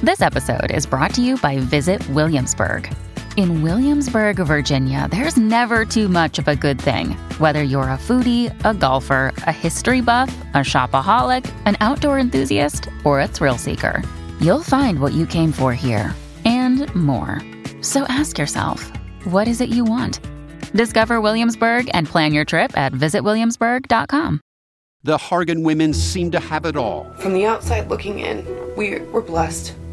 This episode is brought to you by Visit Williamsburg. In Williamsburg, Virginia, there's never too much of a good thing. Whether you're a foodie, a golfer, a history buff, a shopaholic, an outdoor enthusiast, or a thrill seeker, you'll find what you came for here and more. So ask yourself, what is it you want? Discover Williamsburg and plan your trip at visitwilliamsburg.com. The Hargan women seem to have it all. From the outside looking in, we were blessed.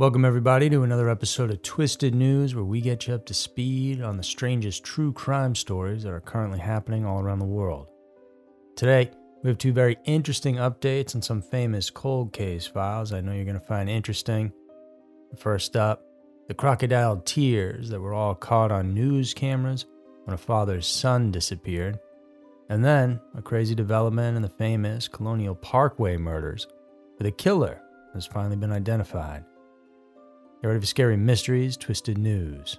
Welcome, everybody, to another episode of Twisted News, where we get you up to speed on the strangest true crime stories that are currently happening all around the world. Today, we have two very interesting updates on some famous cold case files I know you're going to find interesting. First up, the crocodile tears that were all caught on news cameras when a father's son disappeared. And then, a crazy development in the famous Colonial Parkway murders, where the killer has finally been identified. Get ready for scary mysteries, twisted news.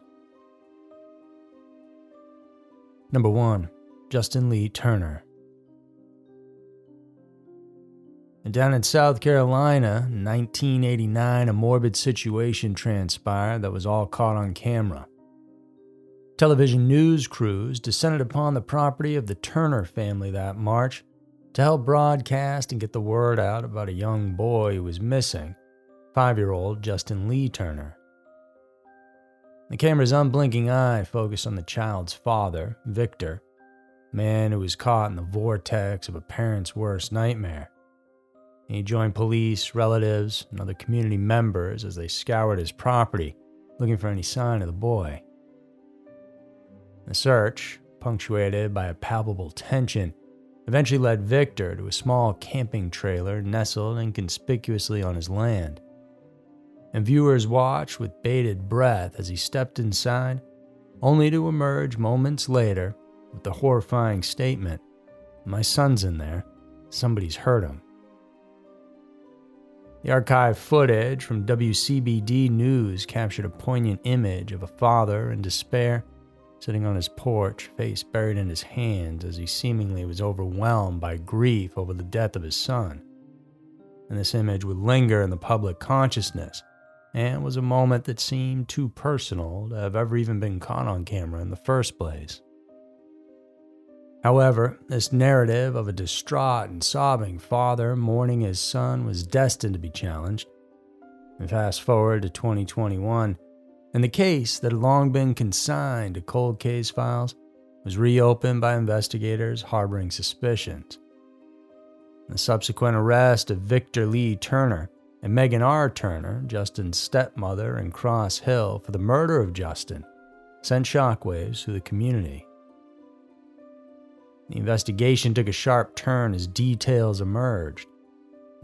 Number 1 Justin Lee Turner. And down in South Carolina, in 1989, a morbid situation transpired that was all caught on camera. Television news crews descended upon the property of the Turner family that March to help broadcast and get the word out about a young boy who was missing five year old Justin Lee Turner. The camera's unblinking eye focused on the child's father, Victor, man who was caught in the vortex of a parent's worst nightmare. He joined police, relatives, and other community members as they scoured his property, looking for any sign of the boy. The search, punctuated by a palpable tension, eventually led Victor to a small camping trailer nestled inconspicuously on his land and viewers watched with bated breath as he stepped inside, only to emerge moments later with the horrifying statement My son's in there. Somebody's hurt him. The archive footage from WCBD News captured a poignant image of a father in despair sitting on his porch, face buried in his hands as he seemingly was overwhelmed by grief over the death of his son. And this image would linger in the public consciousness and was a moment that seemed too personal to have ever even been caught on camera in the first place. However, this narrative of a distraught and sobbing father mourning his son was destined to be challenged. And fast forward to 2021, and the case that had long been consigned to cold case files was reopened by investigators harboring suspicions. The subsequent arrest of Victor Lee Turner and Megan R. Turner, Justin's stepmother in Cross Hill, for the murder of Justin, sent shockwaves through the community. The investigation took a sharp turn as details emerged.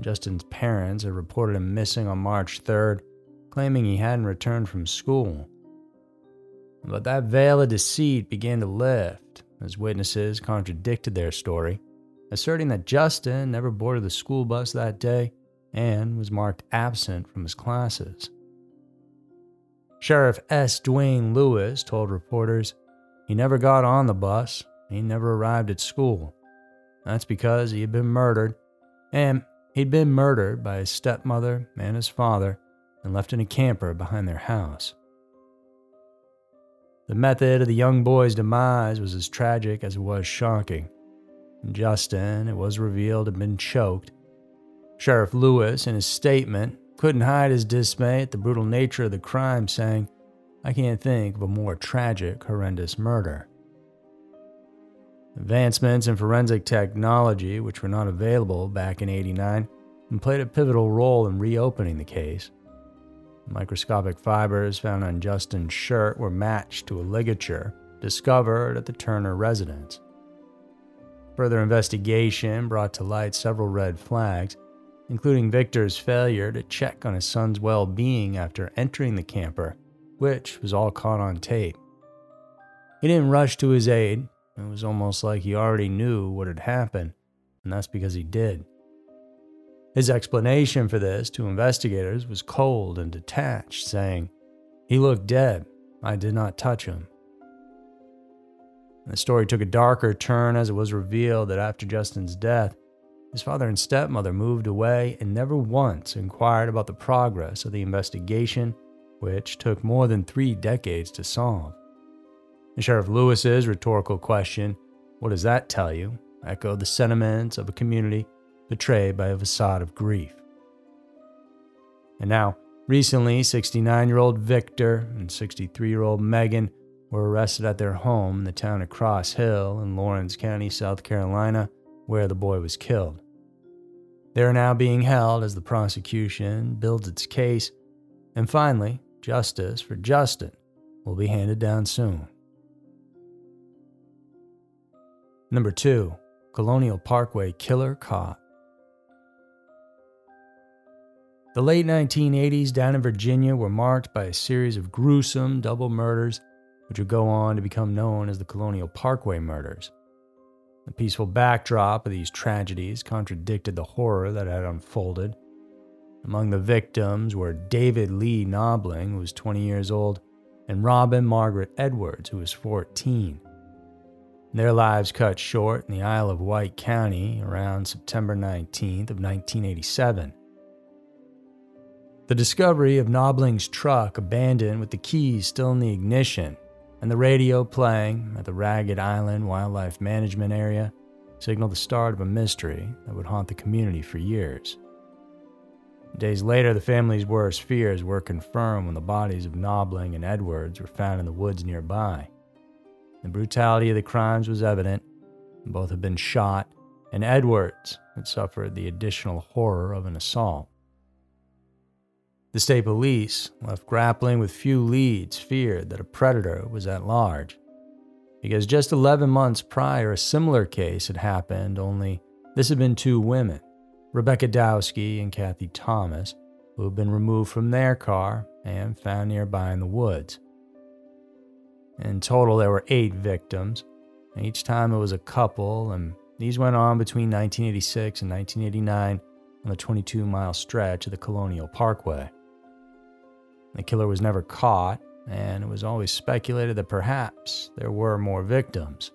Justin's parents had reported him missing on March 3rd, claiming he hadn't returned from school. But that veil of deceit began to lift as witnesses contradicted their story, asserting that Justin never boarded the school bus that day and was marked absent from his classes. Sheriff S. Dwayne Lewis told reporters he never got on the bus, he never arrived at school. That's because he had been murdered, and he'd been murdered by his stepmother and his father and left in a camper behind their house. The method of the young boy's demise was as tragic as it was shocking. Justin, it was revealed, had been choked Sheriff Lewis, in his statement, couldn't hide his dismay at the brutal nature of the crime, saying, I can't think of a more tragic, horrendous murder. Advancements in forensic technology, which were not available back in 89, played a pivotal role in reopening the case. Microscopic fibers found on Justin's shirt were matched to a ligature discovered at the Turner residence. Further investigation brought to light several red flags, including Victor's failure to check on his son's well being after entering the camper, which was all caught on tape. He didn't rush to his aid. It was almost like he already knew what had happened, and that's because he did. His explanation for this to investigators was cold and detached, saying, He looked dead. I did not touch him. The story took a darker turn as it was revealed that after Justin's death, his father and stepmother moved away and never once inquired about the progress of the investigation, which took more than three decades to solve. And Sheriff Lewis's rhetorical question, What does that tell you? echoed the sentiments of a community betrayed by a facade of grief. And now, recently, 69 year old Victor and 63 year old Megan were arrested at their home in the town of Cross Hill in Laurens County, South Carolina, where the boy was killed. They are now being held as the prosecution builds its case, and finally, justice for Justin will be handed down soon. Number 2 Colonial Parkway Killer Caught. The late 1980s down in Virginia were marked by a series of gruesome double murders, which would go on to become known as the Colonial Parkway murders. The peaceful backdrop of these tragedies contradicted the horror that had unfolded. Among the victims were David Lee Knobling, who was 20 years old, and Robin Margaret Edwards, who was 14. Their lives cut short in the Isle of Wight County around September 19th of 1987. The discovery of Knobling's truck abandoned with the keys still in the ignition and the radio playing at the Ragged Island Wildlife Management Area signaled the start of a mystery that would haunt the community for years. Days later, the family's worst fears were confirmed when the bodies of Knobling and Edwards were found in the woods nearby. The brutality of the crimes was evident. Both had been shot, and Edwards had suffered the additional horror of an assault. The state police, left grappling with few leads, feared that a predator was at large. Because just 11 months prior, a similar case had happened, only this had been two women, Rebecca Dowski and Kathy Thomas, who had been removed from their car and found nearby in the woods. In total, there were eight victims. And each time it was a couple, and these went on between 1986 and 1989 on the 22 mile stretch of the Colonial Parkway. The killer was never caught, and it was always speculated that perhaps there were more victims.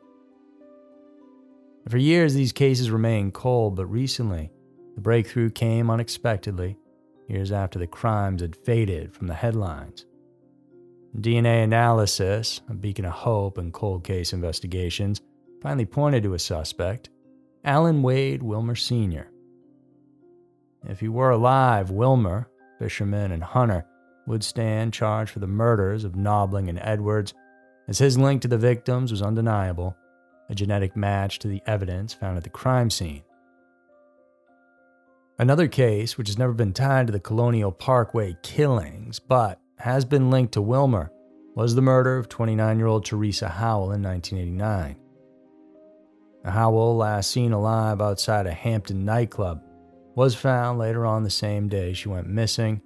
For years, these cases remained cold, but recently, the breakthrough came unexpectedly, years after the crimes had faded from the headlines. DNA analysis, a beacon of hope in cold case investigations, finally pointed to a suspect, Alan Wade Wilmer Sr. If he were alive, Wilmer, fisherman and hunter, would stand charged for the murders of Knobling and Edwards, as his link to the victims was undeniable, a genetic match to the evidence found at the crime scene. Another case, which has never been tied to the Colonial Parkway killings, but has been linked to Wilmer, was the murder of 29 year old Teresa Howell in 1989. Howell, last seen alive outside a Hampton nightclub, was found later on the same day she went missing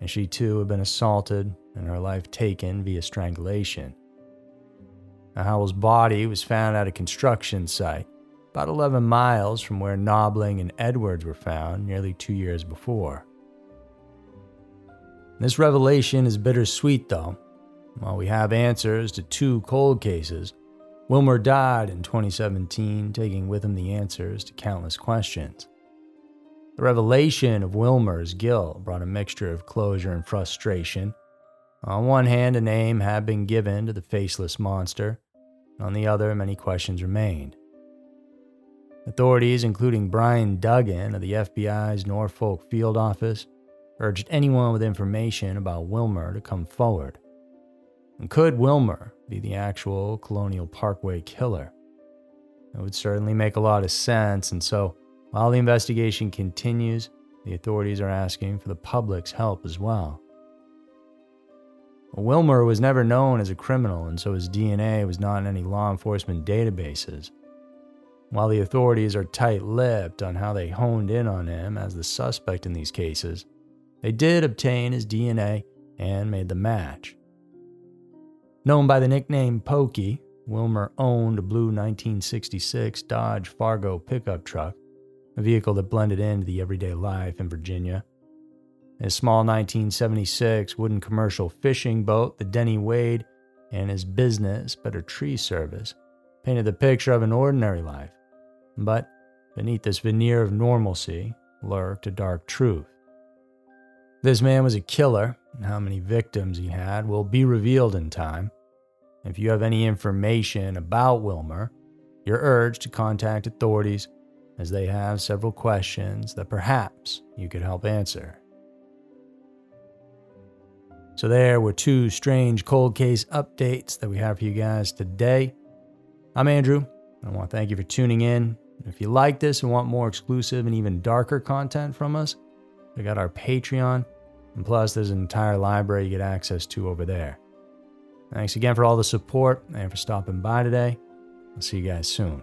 and she too had been assaulted and her life taken via strangulation. Now, Howell's body was found at a construction site about 11 miles from where Knobling and Edwards were found nearly two years before. This revelation is bittersweet, though. While we have answers to two cold cases, Wilmer died in 2017, taking with him the answers to countless questions. The revelation of Wilmer's guilt brought a mixture of closure and frustration. On one hand, a name had been given to the faceless monster, on the other, many questions remained. Authorities, including Brian Dugan of the FBI's Norfolk field office, urged anyone with information about Wilmer to come forward. And could Wilmer be the actual Colonial Parkway killer? It would certainly make a lot of sense, and so while the investigation continues, the authorities are asking for the public's help as well. Wilmer was never known as a criminal, and so his DNA was not in any law enforcement databases. While the authorities are tight lipped on how they honed in on him as the suspect in these cases, they did obtain his DNA and made the match. Known by the nickname Pokey, Wilmer owned a blue 1966 Dodge Fargo pickup truck, a vehicle that blended into the everyday life in Virginia. His small 1976 wooden commercial fishing boat, the Denny Wade, and his business, Better Tree Service, painted the picture of an ordinary life. But beneath this veneer of normalcy lurked a dark truth. This man was a killer, and how many victims he had will be revealed in time. If you have any information about Wilmer, you're urged to contact authorities as they have several questions that perhaps you could help answer. So, there were two strange cold case updates that we have for you guys today. I'm Andrew, and I want to thank you for tuning in. If you like this and want more exclusive and even darker content from us, we got our Patreon, and plus, there's an entire library you get access to over there. Thanks again for all the support and for stopping by today. I'll see you guys soon.